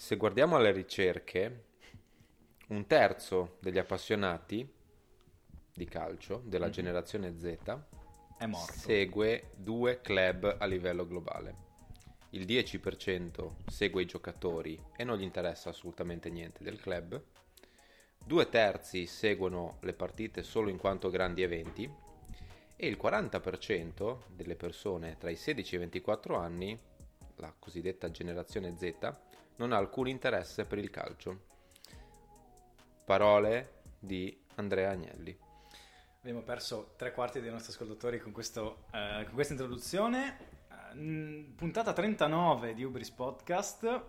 Se guardiamo alle ricerche, un terzo degli appassionati di calcio della Mhm. generazione Z segue due club a livello globale. Il 10% segue i giocatori e non gli interessa assolutamente niente del club. Due terzi seguono le partite solo in quanto grandi eventi. E il 40% delle persone tra i 16 e i 24 anni, la cosiddetta generazione Z, non ha alcun interesse per il calcio. Parole di Andrea Agnelli. Abbiamo perso tre quarti dei nostri ascoltatori con, questo, eh, con questa introduzione. Eh, puntata 39 di Ubris Podcast.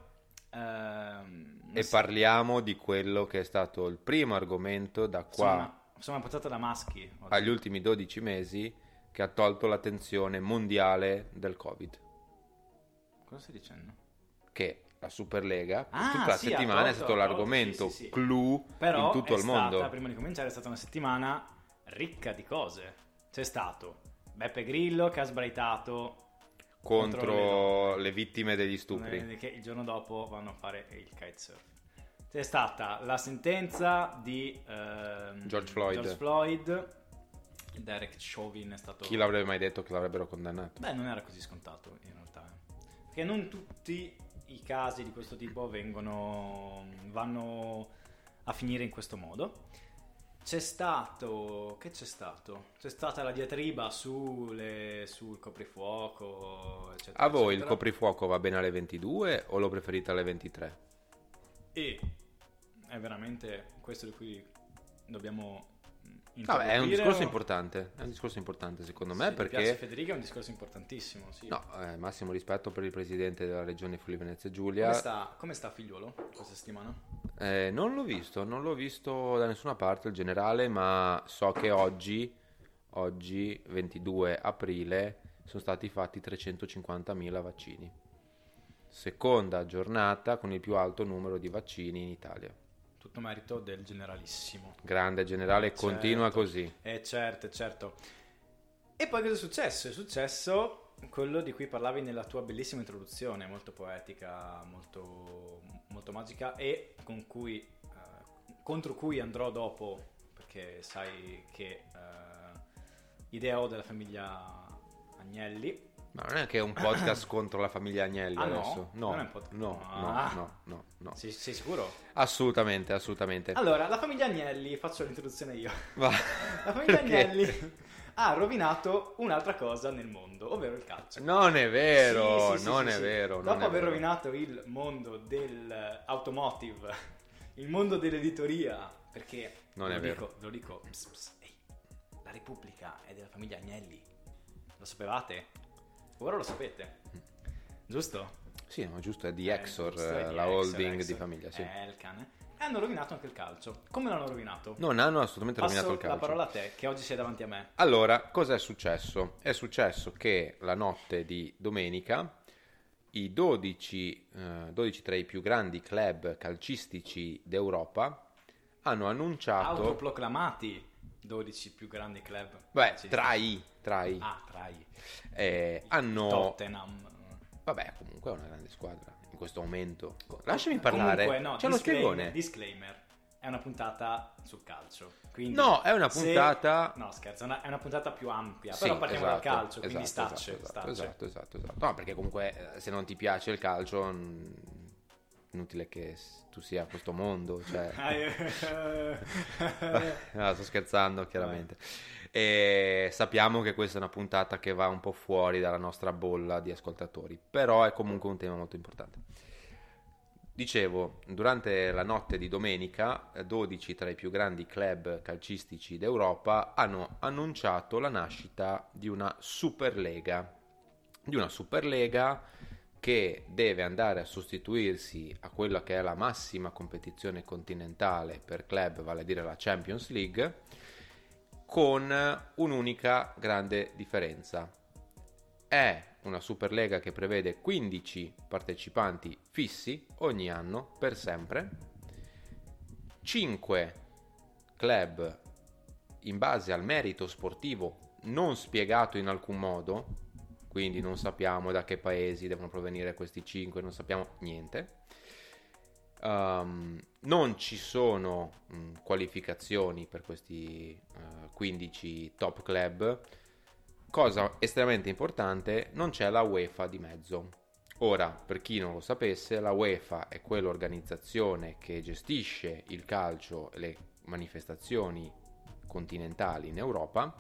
Ehm, E parliamo di quello che è stato il primo argomento da qua Insomma, insomma, puntata da maschi. oggi. agli ultimi 12 mesi che ha tolto l'attenzione mondiale del Covid. Cosa stai dicendo? Che la Superlega per Ah, tutta la sì, settimana è stato l'argomento sì, sì, clou Però in tutto il stata, mondo. prima di cominciare, è stata una settimana ricca di cose. C'è stato Beppe Grillo che ha sbraitato contro contro le, vittime degli stupri. eh, che il giorno dopo vanno a fare il kitesurf. C'è stata la sentenza di ehm, George Floyd. George Floyd. Derek Chauvin è stato... Chi l'avrebbe mai detto che l'avrebbero condannato? Beh, non era così scontato in realtà. Perché non tutti i casi di questo tipo vengono. vanno a finire in questo modo. C'è stato. Che c'è stato? C'è stata la diatriba sulle, sul coprifuoco, eccetera. A voi il eccetera. coprifuoco va bene alle 22 o lo preferite alle 23? E è veramente questo di cui dobbiamo. Vabbè, è un discorso o- importante, è un discorso importante secondo Sì, me piace perché Federica è un discorso importantissimo. Sì. no, eh, massimo rispetto per il presidente della regione Friuli Venezia Giulia. Come, sta, come sta figliuolo questa settimana? Eh, non l'ho visto, non l'ho visto da nessuna parte il generale, ma so che oggi, oggi 22 aprile, sono stati fatti 350.000 vaccini. Seconda giornata con il più alto numero di vaccini in Italia. Tutto merito del generalissimo. Grande generale, Certo. continua così. Eh certo, certo. E poi cosa è successo? È successo quello di cui parlavi nella tua bellissima introduzione, molto poetica, molto, molto magica e con cui, eh, contro cui andrò dopo, perché sai che eh, idea ho della famiglia Agnelli. Ma non è che è un podcast contro la famiglia Agnelli Ah, no? adesso? No, Non un podcast- no, Ah. no, no, no, no. Sei, sei sicuro? Assolutamente, assolutamente. Allora, la famiglia Agnelli, faccio l'introduzione io. Va. La famiglia Perché? Agnelli ha rovinato un'altra cosa nel mondo, ovvero il calcio. Non è vero, Sì, sì, sì, non è vero. non Dopo è aver vero. rovinato il mondo dell'automotive, il mondo dell'editoria, perché Non è lo vero. dico, ve lo dico, ps, ps, ehi, la Repubblica è della famiglia Agnelli. Lo sapevate? Ora lo sapete. Giusto? Sì, no, giusto, è di Eh, Exor, è eh, di la Exor, holding Exor. di famiglia, sì. È il cane. E hanno rovinato anche il calcio. Come l'hanno rovinato? Non hanno assolutamente Passo rovinato il la calcio. parola a te, che oggi sei davanti a me. Allora, cosa è successo? È successo che la notte di domenica i 12, eh, 12 tra i più grandi club calcistici d'Europa hanno annunciato... Autoproclamati 12 più grandi club. Beh, Sì. tra i, tra i, Ah, tra i. eh, hanno... Tottenham. Vabbè, comunque è una grande squadra in questo momento. Lasciami parlare. Comunque, no, C'è disclaimer, spiegone. disclaimer. È una puntata sul calcio. Quindi No, è una se- puntata... No, scherzo, è una, puntata più ampia. Sì, però parliamo del esatto, calcio, quindi esatto, stacce. esatto, esatto, esatto, esatto. No, perché comunque eh, se non ti piace il calcio, inutile che tu sia a questo mondo. Cioè... No, sto scherzando, chiaramente. E sappiamo che questa è una puntata che va un po' fuori dalla nostra bolla di ascoltatori, però è comunque un tema molto importante. Dicevo, durante la notte di domenica, eh, 12 tra i più grandi club calcistici d'Europa hanno annunciato la nascita di una Superlega. Di una Superlega che deve andare a sostituirsi a quella che è la massima competizione continentale per club, vale a dire la Champions League, con un'unica grande differenza. È una Superlega che prevede 15 partecipanti fissi ogni anno per sempre, 5 club in base al merito sportivo non spiegato in alcun modo, quindi non sappiamo da che paesi devono provenire questi 5, non sappiamo niente, Um, non ci sono mh, qualificazioni per questi uh, 15 top club. Cosa estremamente importante, non c'è la UEFA di mezzo. Ora, per chi non lo sapesse, la UEFA è quell'organizzazione che gestisce il calcio e le manifestazioni continentali in Europa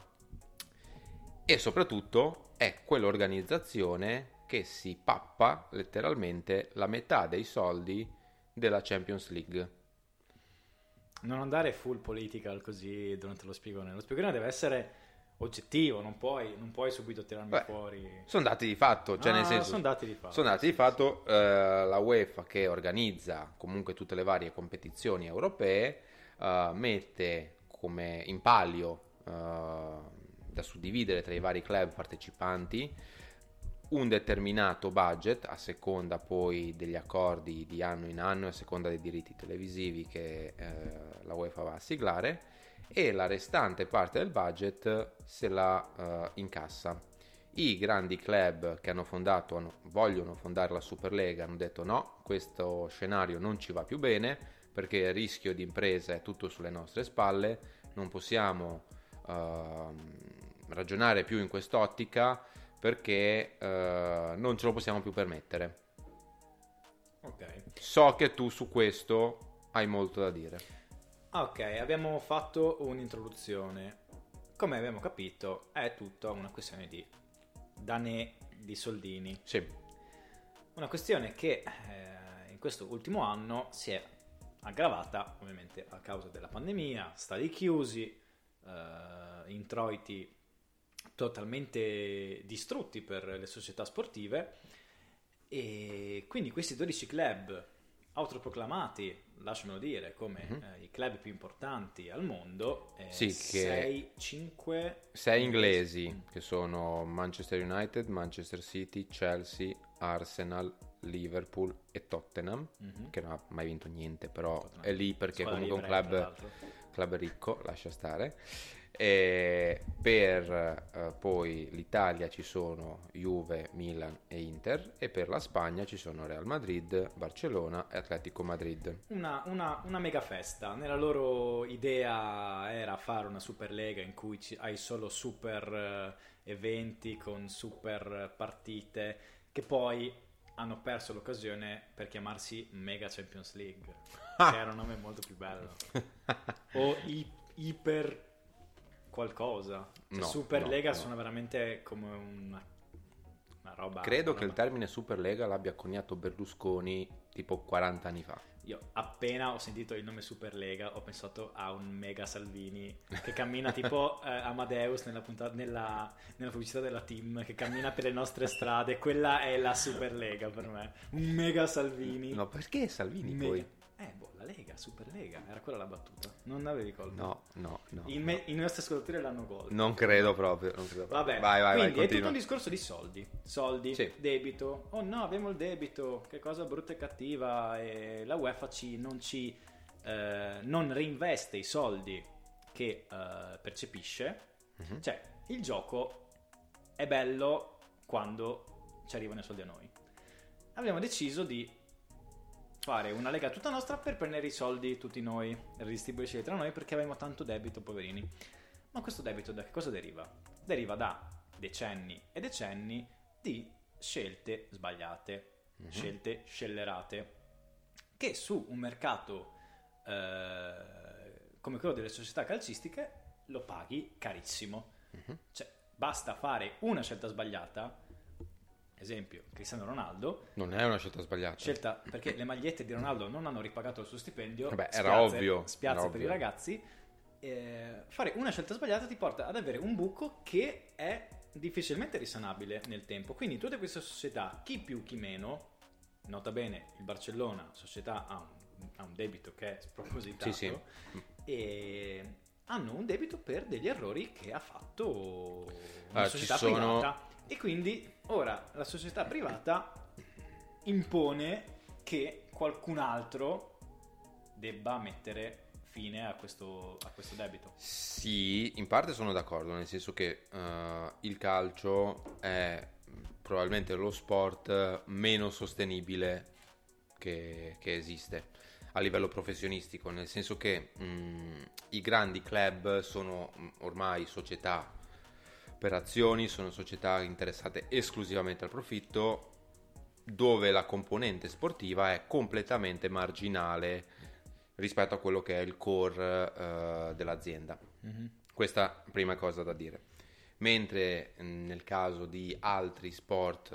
e soprattutto è quell'organizzazione che si pappa letteralmente la metà dei soldi della Champions League. Non andare full political così durante lo spiegone. Lo spiegone deve essere oggettivo, non puoi, non puoi subito tirarmi Beh, fuori. Sono dati di fatto, cioè ah, nel senso. Sono dati di fatto. Sono dati di fatto. Eh, la UEFA che organizza comunque tutte le varie competizioni europee eh, mette come in palio eh, da suddividere tra i vari club partecipanti un determinato budget a seconda poi degli accordi di anno in anno, a seconda dei diritti televisivi che eh, la UEFA va a siglare e la restante parte del budget se la uh, incassa. I grandi club che hanno fondato, hanno, vogliono fondare la Superlega, hanno detto no, questo scenario non ci va più bene perché il rischio di impresa è tutto sulle nostre spalle, non possiamo uh, ragionare più in quest'ottica perché uh, non ce lo possiamo più permettere. Ok. So che tu su questo hai molto da dire. Ok, abbiamo fatto un'introduzione. Come abbiamo capito, è tutta una questione di danè di soldini. Sì. Una questione che eh, in questo ultimo anno si è aggravata ovviamente a causa della pandemia, stadi chiusi, eh, introiti totalmente distrutti per le società sportive e quindi questi 12 club autoproclamati, lasciamelo dire, come mm-hmm. eh, i club più importanti al mondo, eh, sì, 6, 5... 6 inglesi, che sono Manchester United, Manchester City, Chelsea, Arsenal, Liverpool e Tottenham, mm-hmm. che non ha mai vinto niente, però Tottenham. è lì perché comunque è un club, club ricco, lascia stare. E per uh, poi l'Italia ci sono Juve, Milan e Inter e per la Spagna ci sono Real Madrid, Barcellona e Atletico Madrid. Una, una, una mega festa. Nella loro idea era fare una Superlega in cui hai solo super uh, eventi con super partite che poi hanno perso l'occasione per chiamarsi Mega Champions League, che era un nome molto più bello. o i- Iper qualcosa. Cioè, no, Superlega no, suona veramente come una, una roba. Credo una che roba. il termine Superlega l'abbia coniato Berlusconi tipo 40 anni fa. Io appena ho sentito il nome Superlega ho pensato a un mega Salvini che cammina tipo eh, Amadeus nella, puntata, nella, nella, pubblicità della team che cammina per le nostre strade. Quella è la Superlega per me. Un mega Salvini. No, perché Salvini mega. poi? Lega, Super Lega, era quella la battuta. Non avevi colto? No, no, no. I, me- i nostri ascoltatori l'hanno colto. Non credo proprio, non credo proprio. Vabbè, vai, vai, quindi vai, è tutto un discorso di soldi. Soldi, sì. debito. Oh no, abbiamo il debito, che cosa brutta e cattiva. E la UEFA ci, non ci eh, non reinveste i soldi che eh, percepisce. Mm-hmm. Cioè, il gioco è bello quando ci arrivano i soldi a noi. Abbiamo deciso di fare una lega tutta nostra per prendere i soldi tutti noi ridistribuirci tra noi perché avevamo tanto debito, poverini. Ma questo debito da che cosa deriva? Deriva da decenni e decenni di scelte sbagliate, mm-hmm. scelte scellerate, che su un mercato eh, come quello delle società calcistiche lo paghi carissimo. Mm-hmm. Cioè, basta fare una scelta sbagliata esempio Cristiano Ronaldo. Non è una scelta sbagliata. Scelta perché le magliette di Ronaldo non hanno ripagato il suo stipendio Vabbè, era spiazze, ovvio spiazze era per ovvio. i ragazzi. Eh, fare una scelta sbagliata ti porta ad avere un buco che è difficilmente risanabile nel tempo. Quindi tutte queste società chi più chi meno nota bene il Barcellona società ha un, ha un debito che è spropositato sì, sì. e hanno un debito per degli errori che ha fatto una uh, società sono... privata e quindi ora la società privata impone che qualcun altro debba mettere fine a questo, a questo debito. Sì, in parte sono d'accordo, nel senso che uh, il calcio è probabilmente lo sport meno sostenibile che, che esiste. a livello professionistico, nel senso che mh, i grandi club sono mh, ormai società per azioni, sono società interessate esclusivamente al profitto, dove la componente sportiva è completamente marginale rispetto a quello che è il core uh, dell'azienda. Mm-hmm. Questa prima cosa da dire. Mentre nel caso di altri sport,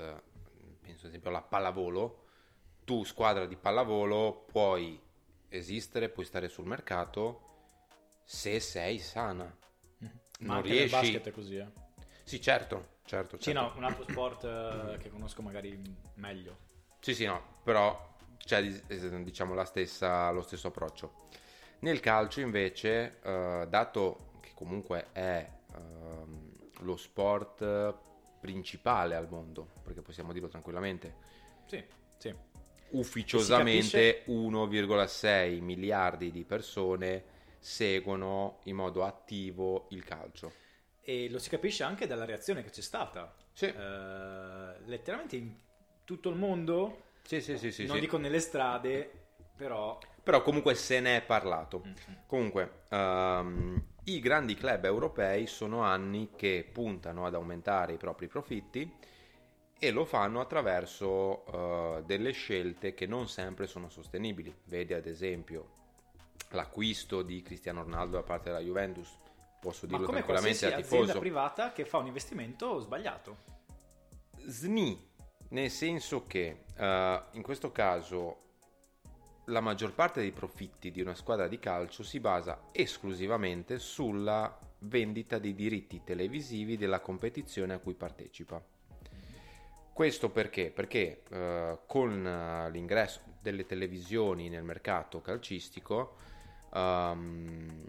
penso ad esempio alla pallavolo, tu squadra di pallavolo puoi esistere, puoi stare sul mercato se sei sana. Mm-hmm. Non Ma anche riesci... basket è così, eh? Sì, certo, certo, certo. Sì, no, un altro sport uh, che conosco magari meglio. Sì, sì, no, però c'è diciamo la stessa, lo stesso approccio. Nel calcio invece, uh, dato che comunque è uh, lo sport principale al mondo, perché possiamo dirlo tranquillamente. Sì, sì. Ufficiosamente 1,6 miliardi di persone seguono in modo attivo il calcio. E lo si capisce anche dalla reazione che c'è stata. Sì. Uh, letteralmente in tutto il mondo, sì, sì, sì, sì, non sì. dico nelle strade, però... Però comunque se ne è parlato. Mm-hmm. Comunque, um, i grandi club europei sono anni che puntano ad aumentare i propri profitti e lo fanno attraverso uh, delle scelte che non sempre sono sostenibili. Vedi ad esempio l'acquisto di Cristiano Ronaldo da parte della Juventus. Posso dirlo Ma come tranquillamente a tifoso. azienda privata che fa un investimento sbagliato. SNI, nel senso che uh, in questo caso la maggior parte dei profitti di una squadra di calcio si basa esclusivamente sulla vendita dei diritti televisivi della competizione a cui partecipa. Questo perché? Perché uh, con uh, l'ingresso delle televisioni nel mercato calcistico um,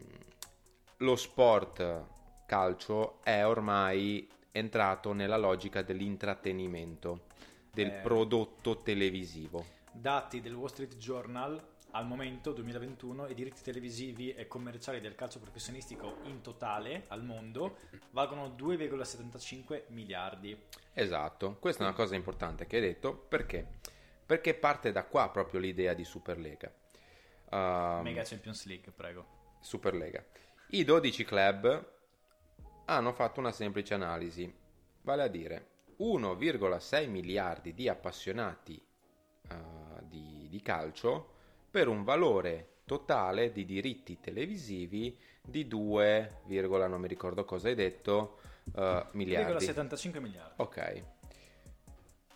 lo sport calcio è ormai entrato nella logica dell'intrattenimento, del eh. prodotto televisivo Dati del Wall Street Journal al momento 2021 i diritti televisivi e commerciali del calcio professionistico in totale al mondo valgono 2,75 miliardi. Esatto, questa è una cosa importante che hai detto perché? Perché parte da qua proprio l'idea di Superlega. Um, Mega Champions League, prego. Superlega. I 12 club hanno fatto una semplice analisi, vale a dire 1,6 miliardi di appassionati uh, di, di calcio per un valore totale di diritti televisivi di 2, non mi ricordo cosa hai detto, uh, miliardi. 2,75 miliardi. Ok.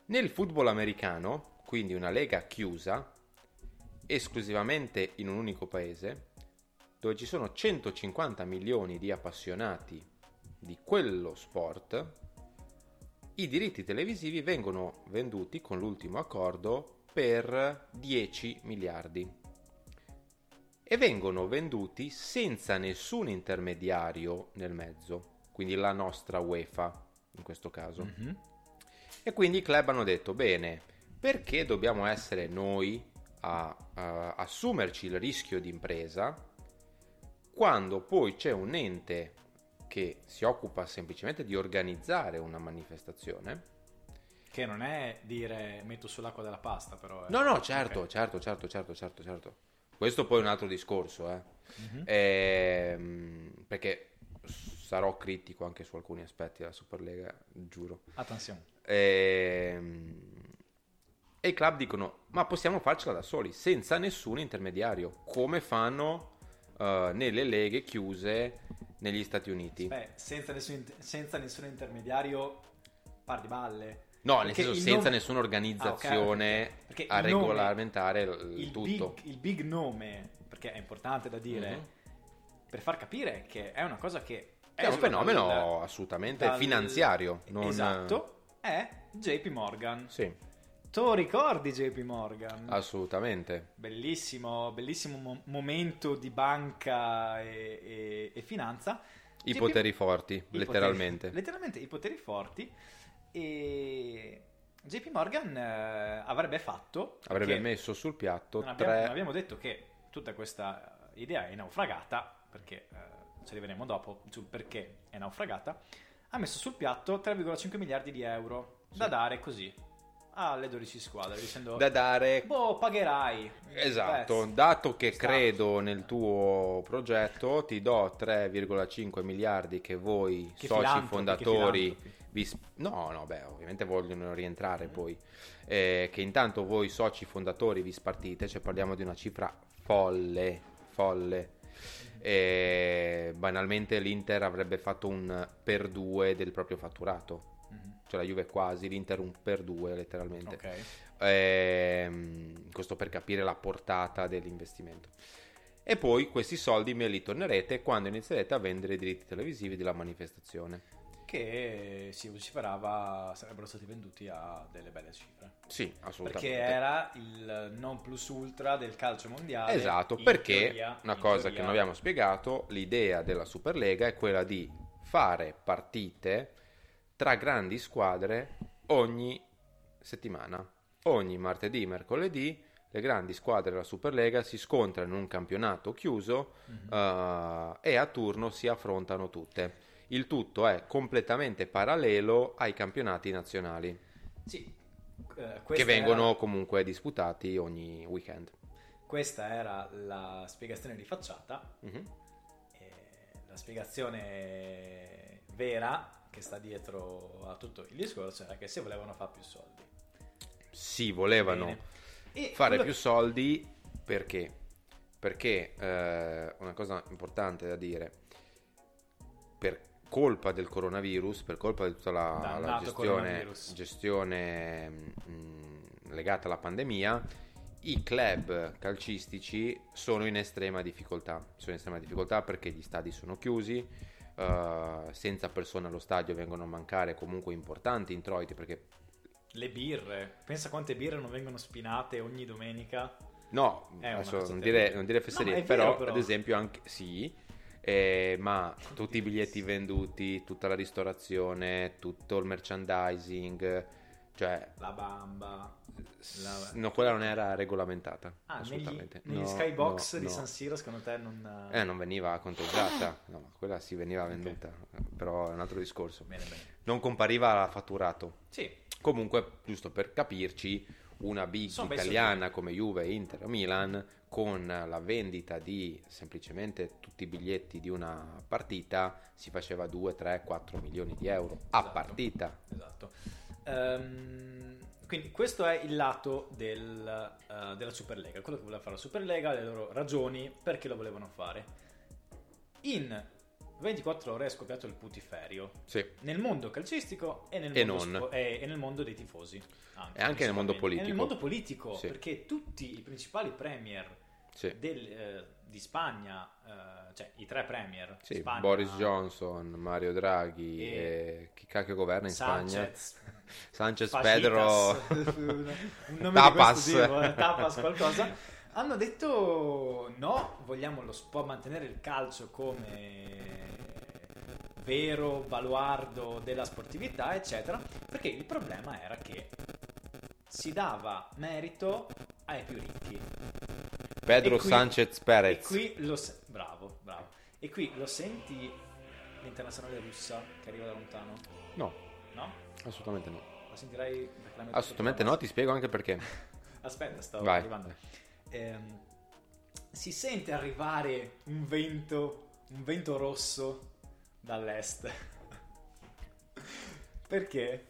Nel football americano, quindi una lega chiusa, esclusivamente in un unico paese, dove ci sono 150 milioni di appassionati di quello sport, i diritti televisivi vengono venduti con l'ultimo accordo per 10 miliardi e vengono venduti senza nessun intermediario nel mezzo, quindi la nostra UEFA in questo caso. Mm-hmm. E quindi i club hanno detto, bene, perché dobbiamo essere noi a, a assumerci il rischio di impresa quando poi c'è un ente che si occupa semplicemente di organizzare una manifestazione che non è dire metto sull'acqua della pasta, però. Eh. No, no, certo, okay. certo, certo, certo, certo, certo. Questo poi è un altro discorso, eh. Mm-hmm. Ehm, perché sarò critico anche su alcuni aspetti della Superlega, giuro. Attenzione. Ehm, e i club dicono, ma possiamo farcela da soli, senza nessun intermediario, come fanno uh, nelle leghe chiuse negli Stati Uniti. Beh, senza nessun, senza nessun intermediario, par di balle. No, nel senso senza nome... nessuna organizzazione ah, okay, a regolamentare il, il tutto. Big, il big nome, perché è importante da dire, mm-hmm. per far capire che è una cosa che è, è un fenomeno dal, assolutamente dal, finanziario. Non... Esatto, è JP Morgan. Sì. Tu ricordi JP Morgan? Assolutamente. Bellissimo, bellissimo mo- momento di banca e, e, e finanza. I JP... poteri forti, I letteralmente. Poteri, letteralmente i poteri forti e JP Morgan eh, avrebbe fatto... Avrebbe messo sul piatto non abbiamo, tre... Non abbiamo detto che tutta questa idea è naufragata, perché eh, ci arriveremo dopo sul perché è naufragata, ha messo sul piatto 3,5 miliardi di euro sì. da dare così. Alle 12 squadre dicendo da dare boh pagherai Esatto, Pezzi. dato che Sta. credo nel tuo progetto, ti do 3,5 miliardi che voi Che soci fondatori vi sp- No, no, beh, ovviamente vogliono rientrare poi. Eh, che intanto voi soci fondatori vi spartite, cioè parliamo di una cifra folle, folle. E banalmente l'Inter avrebbe fatto un per due del proprio fatturato. Cioè la Juve quasi, l'Inter un per due letteralmente. ok Ehm, questo per capire la portata dell'investimento. E poi questi soldi me li tornerete quando inizierete a vendere i diritti televisivi della manifestazione. che si vociferava sarebbero stati venduti a delle belle cifre Sì, assolutamente. perché era il non plus ultra del calcio mondiale Esatto, perché teoria- una cosa teoria- che non abbiamo spiegato, l'idea della Superlega è quella di fare partite tra grandi squadre ogni settimana. Ogni martedì, mercoledì, le grandi squadre della Superlega si scontrano in un campionato chiuso Mhm. eh, e a turno si affrontano tutte. Il tutto è completamente parallelo ai campionati nazionali, sì eh, che vengono era- comunque disputati ogni weekend. questa era la spiegazione di facciata Mhm. E la spiegazione vera che sta dietro a tutto il discorso era che se volevano fare più soldi. Si volevano fare quello più soldi perché? Perché eh, una cosa importante da dire, per colpa del coronavirus, per colpa di tutta la, la gestione, gestione mm, legata alla pandemia, i club calcistici sono in estrema difficoltà. Sono in estrema difficoltà perché gli stadi sono chiusi, eh, senza persone allo stadio vengono a mancare comunque importanti introiti perché le birre, pensa quante birre non vengono spinate ogni domenica. No, adesso non dire, non dire fesserie, No, però, vero, però. ad esempio anche sì, eh, ma tutti i biglietti venduti, tutta la ristorazione, tutto il merchandising, cioè La bamba. La- no, quella non era regolamentata, Ah, negli, assolutamente. negli No, skybox no, di. San Siro secondo te non... Eh, non veniva conteggiata, no, quella si veniva venduta, però è un altro discorso. Bene, bene. Non compariva fatturato. Sì, Comunque, giusto per capirci, una big Sono italiana come Juve, Inter o Milan con la vendita di semplicemente tutti i biglietti di una partita si faceva 2, 3, 4 milioni di euro a Esatto. partita. Esatto. Ehm, quindi questo è il lato del, eh, della Superlega, quello che voleva fare la Superlega, le loro ragioni perché lo volevano fare. In 24 ore è scoppiato il putiferio Sì, nel mondo calcistico e nel, E mondo, non. spo- e- e nel mondo dei tifosi. E anche nel mondo politico. E nel mondo politico, Sì. perché tutti i principali premier sì. del, eh, di Spagna, eh, cioè i tre premier, Spagna, Boris Johnson, Mario Draghi E- chi cacchio governa in Spagna? Sanchez, Pedro un nome Tapas. tipo, eh, tapas qualcosa. Hanno detto no vogliamo lo sport mantenere il calcio come vero baluardo della sportività eccetera perché il problema era che si dava merito ai più ricchi. Pedro qui- Sanchez e Perez. qui lo se- bravo bravo. E qui lo senti l'internazionale russa che arriva da lontano? No, no? assolutamente no. la sentirai Assolutamente no, ti spiego anche perché. Aspetta, stavo Vai. arrivando. Ehm, si sente arrivare un vento, un vento rosso dall'est. Perché?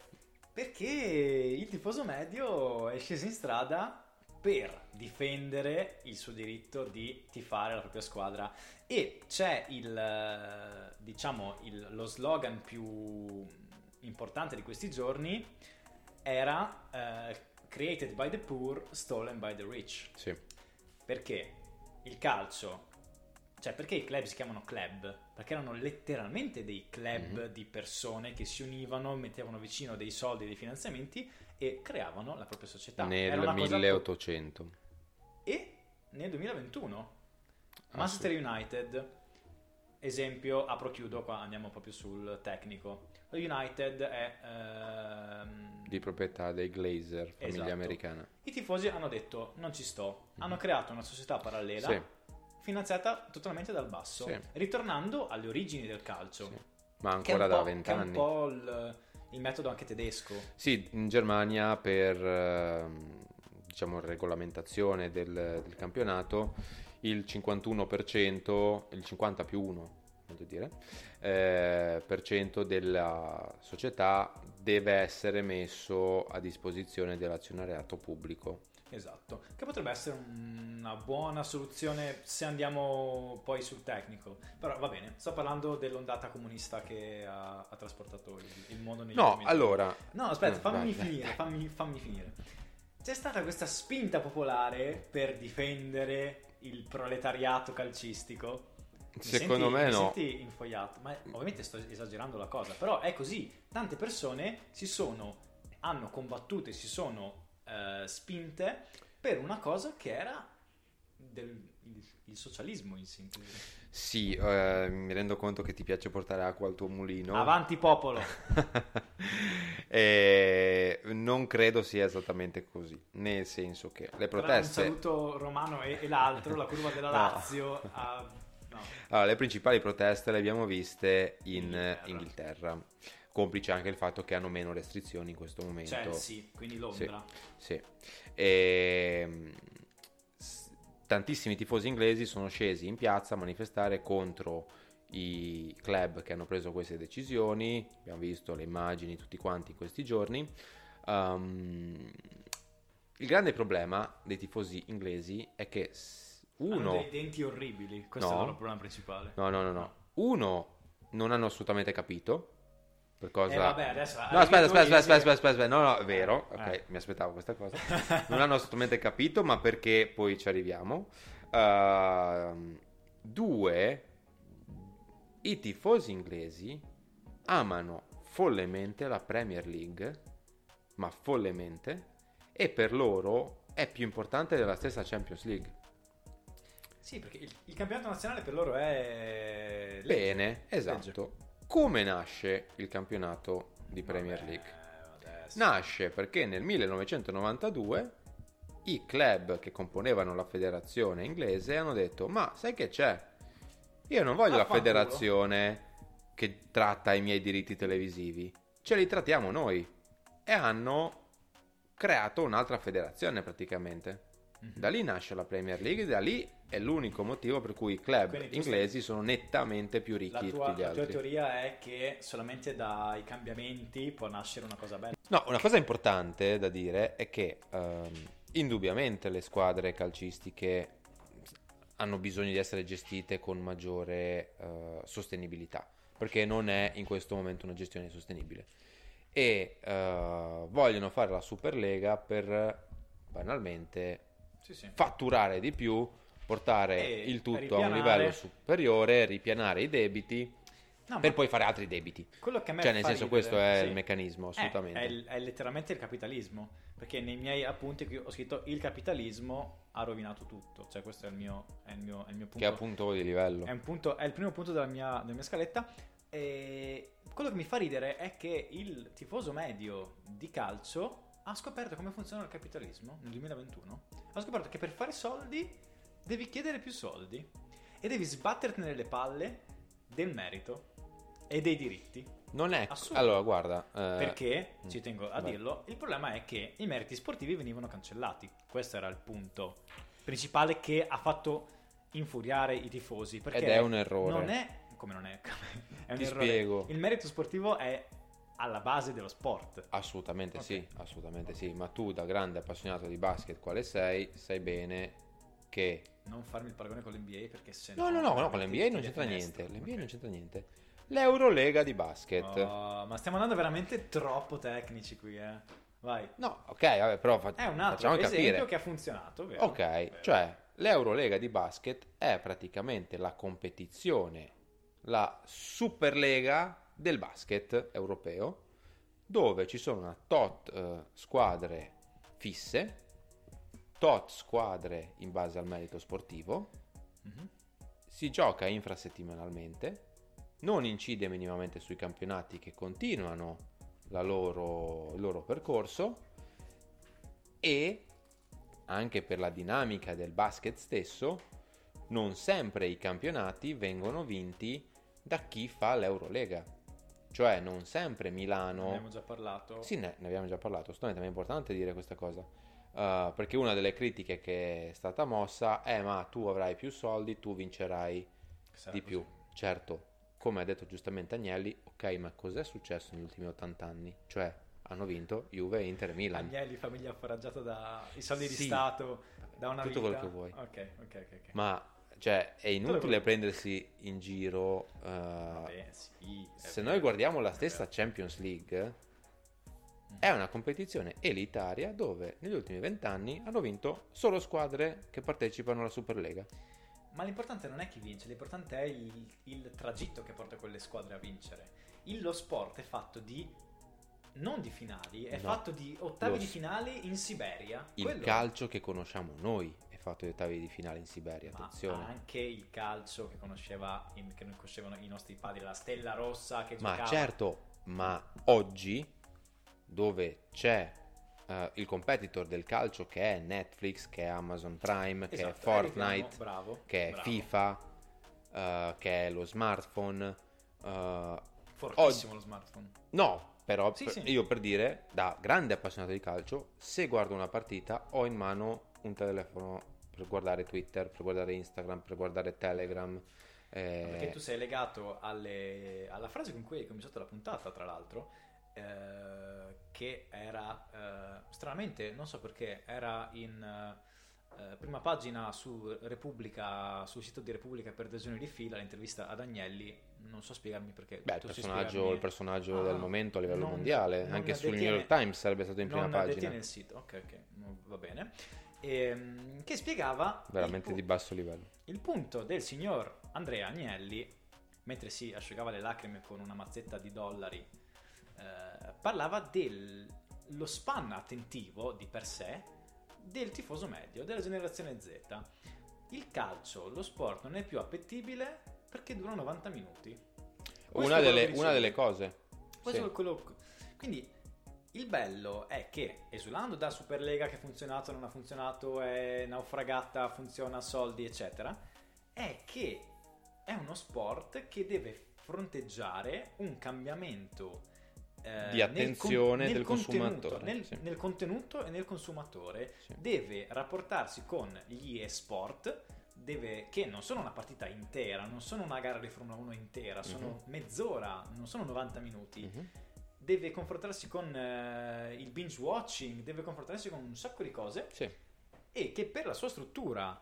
Perché il tifoso medio è sceso in strada per difendere il suo diritto di tifare la propria squadra e c'è il eh, diciamo il- lo slogan più importante di questi giorni era eh, created by the poor, stolen by the rich. Sì, Perché il calcio, cioè perché i club si chiamano club? Perché erano letteralmente dei club Mhm. di persone che si univano, mettevano vicino dei soldi, dei finanziamenti e creavano la propria società. Nel una cosa- 1800. E nel 2021 Ah, Manchester United, esempio, apro chiudo qua, andiamo proprio sul tecnico. Lo United è... ehm, Di proprietà dei Glazer, famiglia Esatto. americana. I tifosi hanno detto non ci sto, hanno creato una società parallela Sì. finanziata totalmente dal basso, Sì. ritornando alle origini del calcio. Sì. Ma ancora da po'- che è un vent'anni. po' il, il metodo anche tedesco. Sì, in Germania per ehm, diciamo, regolamentazione del, del campionato il 51%, il 50 più 1 meglio dire, eh, per cento della società deve essere messo a disposizione dell'azionariato pubblico. Esatto, che potrebbe essere una buona soluzione se andiamo poi sul tecnico. Però va bene, sto parlando dell'ondata comunista che ha, ha trasportato il, il mondo negli No, allora... No, aspetta, Eh, fammi vai. finire, fammi, fammi finire. C'è stata questa spinta popolare per difendere il proletariato calcistico. Mi Secondo senti- me mi no. senti infogliato, ma ovviamente sto esagerando la cosa, però è così. Tante persone si sono, hanno combattuto e si sono eh, spinte per una cosa che era del, il, il socialismo in sintesi. Sì, eh, mi rendo conto che ti piace portare acqua al tuo mulino. Avanti popolo! E non credo sia esattamente così, nel senso che le Tra un proteste... saluto romano e, e l'altro, la curva della No. Lazio. a- no. Allora, le principali proteste le abbiamo viste in Inghilterra. Inghilterra. complice anche il fatto che hanno meno restrizioni in questo momento. Chelsea, quindi Londra. Sì. E, mm, s- tantissimi tifosi inglesi sono scesi in piazza a manifestare contro i club che hanno preso queste decisioni. Abbiamo visto le immagini tutti quanti in questi giorni. Um, il grande problema dei tifosi inglesi è che s- Hanno uno dei denti orribili, questo No. è il loro problema principale. No, no, no, no. Uno, non hanno assolutamente capito per cosa... Eh, vabbè, adesso No, aspetta, aspetta, aspetta, aspetta, aspetta, aspetta, no, no, è Eh, vero, ok, eh. mi aspettavo questa cosa. Non hanno assolutamente capito, ma perché poi ci arriviamo. Ehm, due, i tifosi inglesi amano follemente la Premier League, ma follemente, e per loro è più importante della stessa Champions League. Sì, perché il, il campionato nazionale per loro è... legge. Bene, esatto. Come nasce il campionato di Premier League? Nasce perché nel 1992 i club che componevano la federazione inglese hanno detto: Ma sai che c'è? Io non voglio la Vaffanculo." federazione che tratta i miei diritti televisivi, ce li trattiamo noi. E hanno creato un'altra federazione praticamente. Mhm. Da lì nasce la Premier League, da lì è l'unico motivo per cui i club Quindi inglesi sono nettamente più ricchi La di tua, tutti gli la tua altri. teoria è che solamente dai cambiamenti può nascere una cosa bella. No, una cosa importante da dire è che ehm, indubbiamente le squadre calcistiche hanno bisogno di essere gestite con maggiore eh, sostenibilità, perché non è in questo momento una gestione sostenibile. E eh, vogliono fare la Superlega per banalmente Sì, sì. fatturare di più, portare E il tutto a un livello superiore, ripianare i debiti No, per poi fare altri debiti. quello che a me Cioè, nel senso, ridere- questo è sì. il meccanismo, assolutamente. È, è è letteralmente il capitalismo. Perché nei miei appunti ho scritto il capitalismo ha rovinato tutto. Cioè, questo è il mio, è il mio, è il mio punto. Che appunto di livello. È, un punto- è il primo punto della mia, della mia scaletta. E quello che mi fa ridere è che il tifoso medio di calcio ha scoperto come funziona il capitalismo nel 2021. Ha scoperto che per fare soldi devi chiedere più soldi e devi sbatterti nelle palle del merito e dei diritti. Non è... Assurdo. Allora, guarda... eh, Perché, mm, ci tengo a vai. dirlo, il problema è che i meriti sportivi venivano cancellati. Questo era il punto principale che ha fatto infuriare i tifosi. Perché Ed è un errore. Non è... Come non è? è un Ti errore. spiego. Il merito sportivo è alla base dello sport. Assolutamente Ok. sì, assolutamente sì. Ma tu, da grande appassionato di basket quale sei, sai bene che... Non farmi il paragone con l'NBA perché se No, no, no, no, con l'NBA non c'entra niente. L'NBA Ok. non c'entra niente. L'Eurolega di basket. Oh, ma stiamo andando veramente troppo tecnici qui, eh. Vai. No, ok, vabbè, però fa- È un altro facciamo esempio capire. che ha funzionato, vero? Ok, Vero. cioè l'Eurolega di basket è praticamente la competizione, la Superlega del basket europeo, dove ci sono una tot eh, squadre fisse, tot squadre in base al merito sportivo, Mhm. si gioca infrasettimanalmente, non incide minimamente sui campionati che continuano la loro- il loro percorso e anche per la dinamica del basket stesso, non sempre i campionati vengono vinti da chi fa l'Eurolega. Cioè non sempre Milano... Ne abbiamo già parlato. Sì, ne, ne abbiamo già parlato, assolutamente, ma è importante dire questa cosa. Uh, perché una delle critiche che è stata mossa è ma tu avrai più soldi, tu vincerai Sarà di così. più. Certo, come ha detto giustamente Agnelli, ok, ma cos'è successo negli ultimi 80 anni? Cioè, hanno vinto Juve, Inter Milan. Agnelli, famiglia foraggiata da i soldi di Sì. Stato, da una Tutto vita. quello che vuoi. Ok, ok, ok. ok. Ma, cioè, è inutile prendersi in giro. uh, Vabbè, sì. se vero, noi guardiamo la stessa. Champions League, è una competizione elitaria dove negli ultimi vent'anni hanno vinto solo squadre che partecipano alla Superlega. Ma l'importante non è chi vince, l'importante è il, il tragitto che porta quelle squadre a vincere. Il, lo sport è fatto di non di finali, è No. fatto di ottavi Lo di finale in Siberia. Il Quello- calcio che conosciamo noi è fatto di ottavi di finale in Siberia, ma attenzione. anche il calcio che conosceva che conoscevano i nostri padri, la Stella Rossa che Ma giocava. certo, ma oggi dove c'è eh, il competitor del calcio che è Netflix, che è Amazon Prime, che è Esatto, Fortnite, arriviamo- bravo, che è bravo. FIFA, eh, che è lo smartphone. eh, Fortissimo lo smartphone. no, però Sì, per- sì. io per dire, da grande appassionato di calcio, se guardo una partita ho in mano un telefono per guardare Twitter, per guardare Instagram, per guardare Telegram. eh, Perché tu sei legato alle- alla frase con cui hai cominciato la puntata, tra l'altro, eh, che era eh, stranamente, non so perché, era in eh, prima pagina su Repubblica, sul sito di Repubblica per due giorni di fila, l'intervista ad Agnelli. Non so spiegarmi perché. Beh, il personaggio, spiegarmi. il personaggio Ah, del momento a livello non- mondiale, non anche sul detiene- New York Times sarebbe stato in prima non pagina. detiene il sito, ok, ok, va bene. Ehm, che spiegava Veramente pu- di basso livello. il punto del signor Andrea Agnelli, mentre si asciugava le lacrime con una mazzetta di dollari, eh, parlava dello span attentivo di per sé del tifoso medio, della generazione Z. Il calcio, lo sport non è più appetibile perché dura 90 minuti. Una delle, una delle cose. Questo Sì. è quello- Quindi il bello è che, esulando da Superlega che ha funzionato, non ha funzionato, è naufragata, funziona, soldi, eccetera, è che è uno sport che deve fronteggiare un cambiamento eh, Di nel attenzione nel del contenuto, consumatore, Nel, sì. nel contenuto e nel consumatore Sì. deve rapportarsi con gli e-sport, deve- che non sono una partita intera, non sono una gara di Formula 1 intera, sono mezz'ora, non sono 90 minuti. Mhm. Deve confrontarsi con eh, il binge watching, deve confrontarsi con un sacco di cose Sì. e che per la sua struttura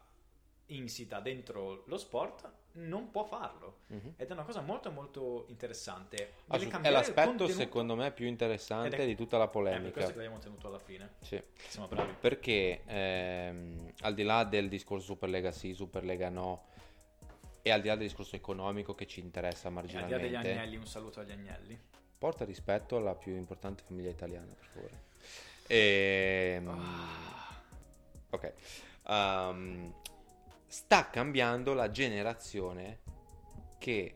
insita dentro lo sport non può farlo. Mhm. Ed è una cosa molto molto interessante. Assolut- è cambiare il l'aspetto secondo me più interessante è- di tutta la È per polemica. questo che l'abbiamo tenuto alla fine. Sì. Siamo bravi. Perché ehm, al di là del discorso Superlega sì, Superlega no, e al di là del discorso economico che ci interessa E al di là degli marginalmente, agnelli, un saluto agli agnelli. porta rispetto alla più importante famiglia italiana, per favore. Ehm, Ah. Ok. Ehm, sta cambiando la generazione che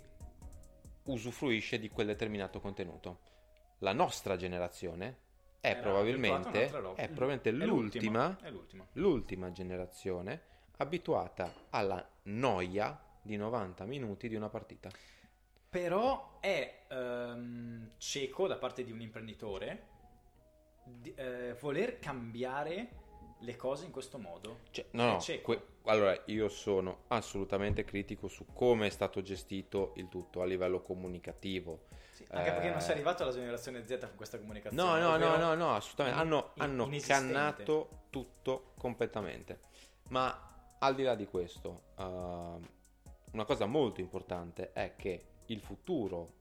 usufruisce di quel determinato contenuto. La nostra generazione è Era probabilmente, è probabilmente È l'ultima, È l'ultima. l'ultima generazione abituata alla noia di 90 minuti di una partita. Però è ehm, cieco da parte di un imprenditore di- eh, voler cambiare le cose in questo modo. Cioè, no, no, È que- allora io sono assolutamente critico su come è stato gestito il tutto a livello comunicativo. Sì, anche perché non Eh, sei arrivato alla generazione Z con questa comunicazione. No, no, no, no, no, assolutamente. in- Hanno, in- hanno cannato tutto completamente. Ma al di là di questo, ehm, una cosa molto importante è che il futuro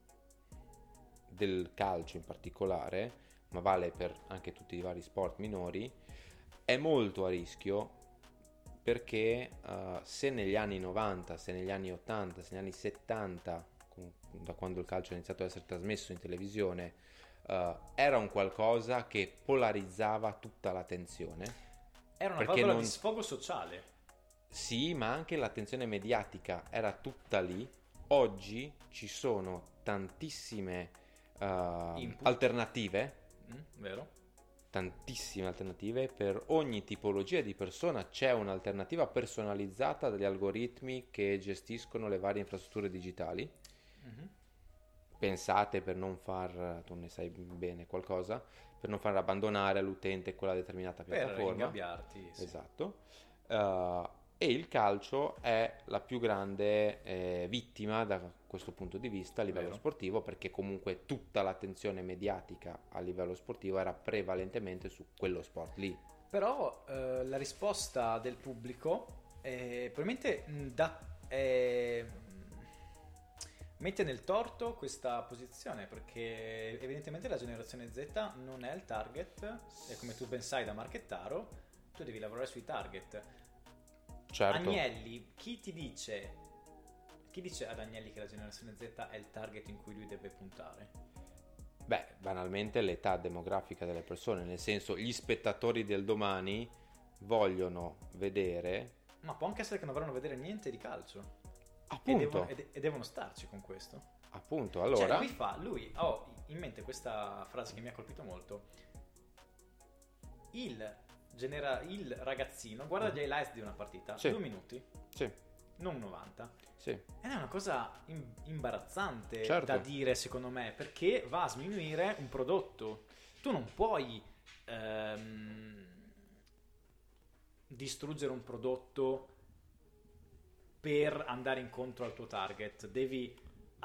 del calcio in particolare, ma vale per anche tutti i vari sport minori, è molto a rischio perché eh, se negli anni 90, se negli anni 80, se negli anni 70, con- da quando il calcio ha iniziato ad essere trasmesso in televisione, eh, era un qualcosa che polarizzava tutta l'attenzione, Era una valvola non- di sfogo sociale. sì, ma anche l'attenzione mediatica era tutta lì. Oggi ci sono tantissime Input. alternative Mm, vero? Tantissime alternative per ogni tipologia di persona c'è un'alternativa personalizzata dagli algoritmi che gestiscono le varie infrastrutture digitali Mhm. pensate per non far, tu ne sai bene qualcosa, per non far abbandonare all'utente quella determinata Per piattaforma. ingabbiarti. sì. Esatto. Uh, e il calcio è la più grande eh, vittima da questo punto di vista a livello Vero. sportivo perché comunque tutta l'attenzione mediatica a livello sportivo era prevalentemente su quello sport lì. Però eh, la risposta del pubblico eh, probabilmente mh, dà- eh, mette nel torto questa posizione perché evidentemente la generazione Z non è il target e come tu ben sai da marchettaro tu devi lavorare sui target. Certo. Agnelli, chi ti dice chi dice ad Agnelli che la generazione Z è il target in cui lui deve puntare? Beh, banalmente l'età demografica delle persone, nel senso gli spettatori del domani vogliono vedere Ma può anche essere che non vorranno vedere niente di calcio. E appunto, devono, e e devono starci con questo. appunto, Cioè, allora lui fa, lui, ho in mente questa frase che mi ha colpito molto. Il, genera- il ragazzino guarda gli highlights di una partita, Sì. due minuti, sì, non 90. sì. Ed è una cosa im- imbarazzante Certo. da dire, secondo me, perché va a sminuire un prodotto. Tu non puoi ehm, distruggere un prodotto per andare incontro al tuo target. Devi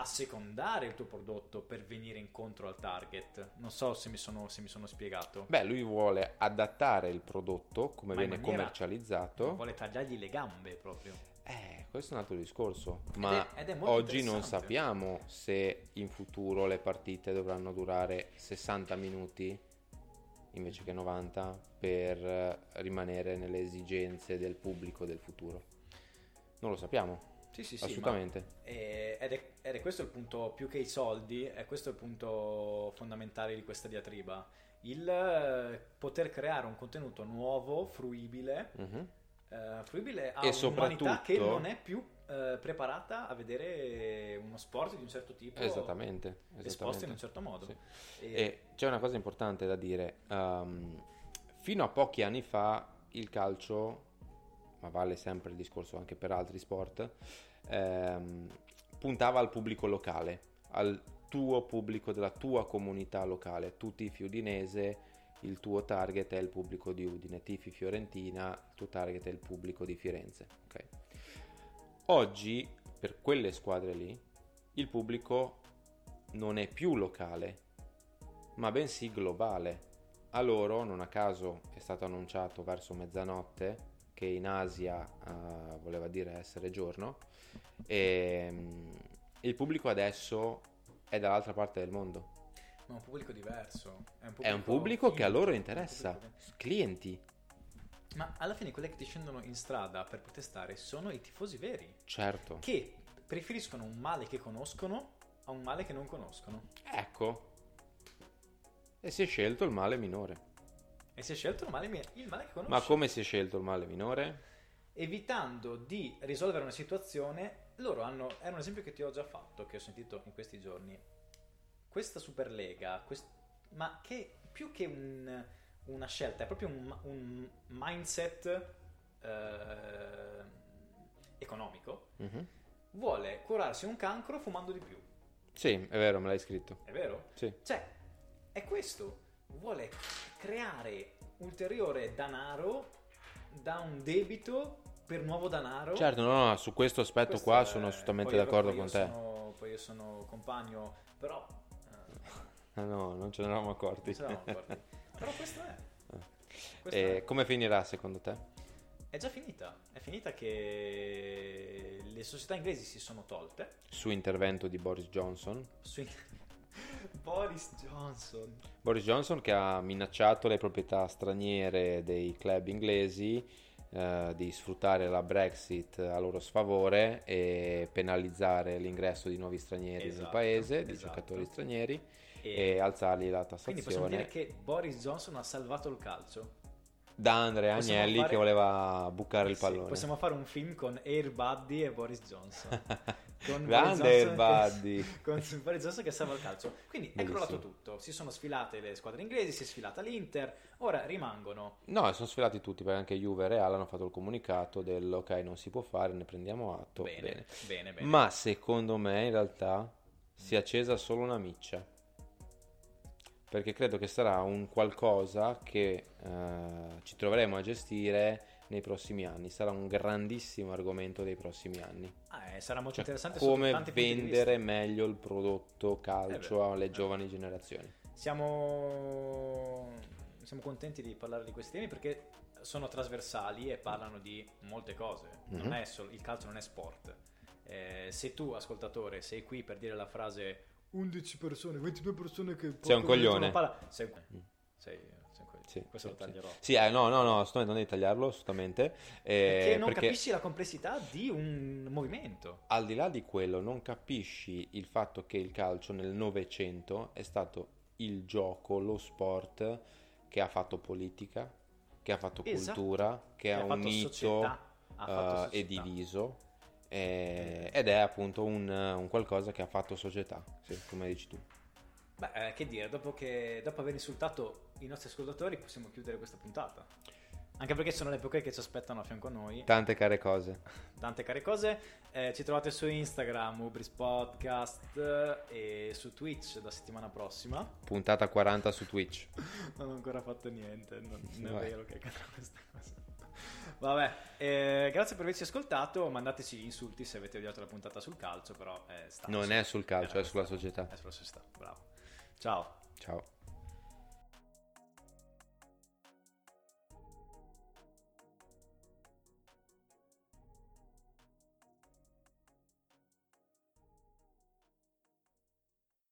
assecondare il tuo prodotto per venire incontro al target. Non so se mi sono, se mi sono spiegato. Beh, lui vuole adattare il prodotto come Ma viene commercializzato. Vuole tagliargli le gambe proprio. Eh, questo è un altro discorso. Ed Ma è- ed è oggi non sappiamo se in futuro le partite dovranno durare 60 minuti invece che 90 per eh, rimanere nelle esigenze del pubblico del futuro. Non lo sappiamo, Sì, sì, sì. assolutamente. E- ed, è, ed è questo il punto, più che i soldi, è questo il punto fondamentale di questa diatriba. Il eh, poter creare un contenuto nuovo, fruibile, Mhm. eh, fruibile a E un'umanità che non è più eh, preparata a vedere uno sport di un certo tipo Esattamente. esposto in esattamente. un certo modo. Sì. E- E c'è una cosa importante da dire. ehm, fino a pochi anni fa il calcio, ma vale sempre il discorso anche per altri sport, ehm, puntava al pubblico locale, al tuo pubblico della tua comunità locale. Tu tifi udinese, il tuo target è il pubblico di Udine, tifi Fiorentina, il tuo target è il pubblico di Firenze. ok? Oggi, per quelle squadre lì, il pubblico non è più locale, ma bensì globale. A loro, non a caso, è stato annunciato verso mezzanotte che in Asia eh, voleva dire essere giorno e mm, il pubblico adesso è dall'altra parte del mondo. ma è un pubblico diverso. È un pubblico che a loro interessa, un pubblico clienti, Ma alla fine quelli che ti scendono in strada per protestare sono i tifosi veri. certo. che preferiscono un male che conoscono a un male che non conoscono. Ecco. E si è scelto il male minore. E si è scelto il male, il male che conosci. Ma come si è scelto il male minore? Evitando di risolvere una situazione, loro hanno. È un esempio che ti ho già fatto, che ho sentito in questi giorni. Questa Superlega, quest- ma che più che un- una scelta, è proprio un, un mindset eh, economico. Mhm. Vuole curarsi un cancro fumando di più. Sì, è vero, me l'hai scritto. È vero? Sì. Cioè, è questo. Vuole creare ulteriore danaro da un debito per nuovo danaro. Certo, no, no, su questo aspetto Questo qua è- sono assolutamente poi- d'accordo poi con te. sono- poi io sono compagno, però... eh, no, non ce ne eravamo accorti. non ce l'eravamo accorti. però questo è. Questo E è. come finirà secondo te? È già finita. È finita che le società inglesi si sono tolte. Su intervento di Boris Johnson. Su- Boris Johnson. Boris Johnson che ha minacciato le proprietà straniere dei club inglesi eh, di sfruttare la Brexit a loro sfavore e penalizzare l'ingresso di nuovi stranieri nel Esatto, paese, di esatto. giocatori stranieri E, e alzargli la quindi possiamo dire tassazione che Boris Johnson ha salvato il calcio. Da Andrea Possiamo Agnelli fare- che voleva bucare il Sì, pallone. possiamo fare un film con Air Buddy e Boris Johnson. Con Grande Boris Air Johnson Buddy. che- Con Boris Johnson che salva il calcio. Quindi è crollato tutto. Si sono sfilate le squadre inglesi, si è sfilata l'Inter. Ora rimangono. No, sono sfilati tutti perché anche Juve e Real hanno fatto il comunicato del ok non si può fare, ne prendiamo atto. Bene, bene. bene, bene. Ma secondo me in realtà sia accesa solo una miccia. Perché credo che sarà un qualcosa che eh, ci troveremo a gestire nei prossimi anni. Sarà un grandissimo argomento dei prossimi anni. Ah, eh, sarà molto Cioè, interessante come vendere meglio il prodotto calcio Eh alle eh. giovani generazioni. Siamo, siamo contenti di parlare di questi temi perché sono trasversali e parlano di molte cose. Non Mhm. è solo, il calcio non è sport. Eh, se tu, ascoltatore, sei qui per dire la frase 11 persone, 22 persone che Sei un coglione. palla", sei, sei, sei un coglione. Sì, Questo sì, lo taglierò. Sì, eh, no, no, no, assolutamente non devi tagliarlo, assolutamente. eh, Perché non capisci la complessità di un movimento. al di là di quello, non capisci il fatto che il calcio nel Novecento è stato il gioco, lo sport che ha fatto politica, che ha fatto Esatto. cultura, che, ha ha fatto unito società. Ha eh, e diviso. Eh, ed è appunto un, un qualcosa che ha fatto società, sì, come dici tu. Beh, eh, che dire, dopo, che, dopo aver insultato i nostri ascoltatori possiamo chiudere questa puntata. Anche perché sono le epoche che ci aspettano a fianco a noi. Tante care cose. Tante care cose. Eh, ci trovate su Instagram, Ubris Podcast e su Twitch la settimana prossima. Puntata 40 su Twitch. Non ho ancora fatto niente, non, non è vero che accadrà questa cosa. Vabbè, eh, grazie per averci ascoltato. Mandateci insulti se avete odiato la puntata sul calcio, però è stato. Non è sul calcio, Eh, è sulla società. È sulla società, bravo. Ciao. Ciao.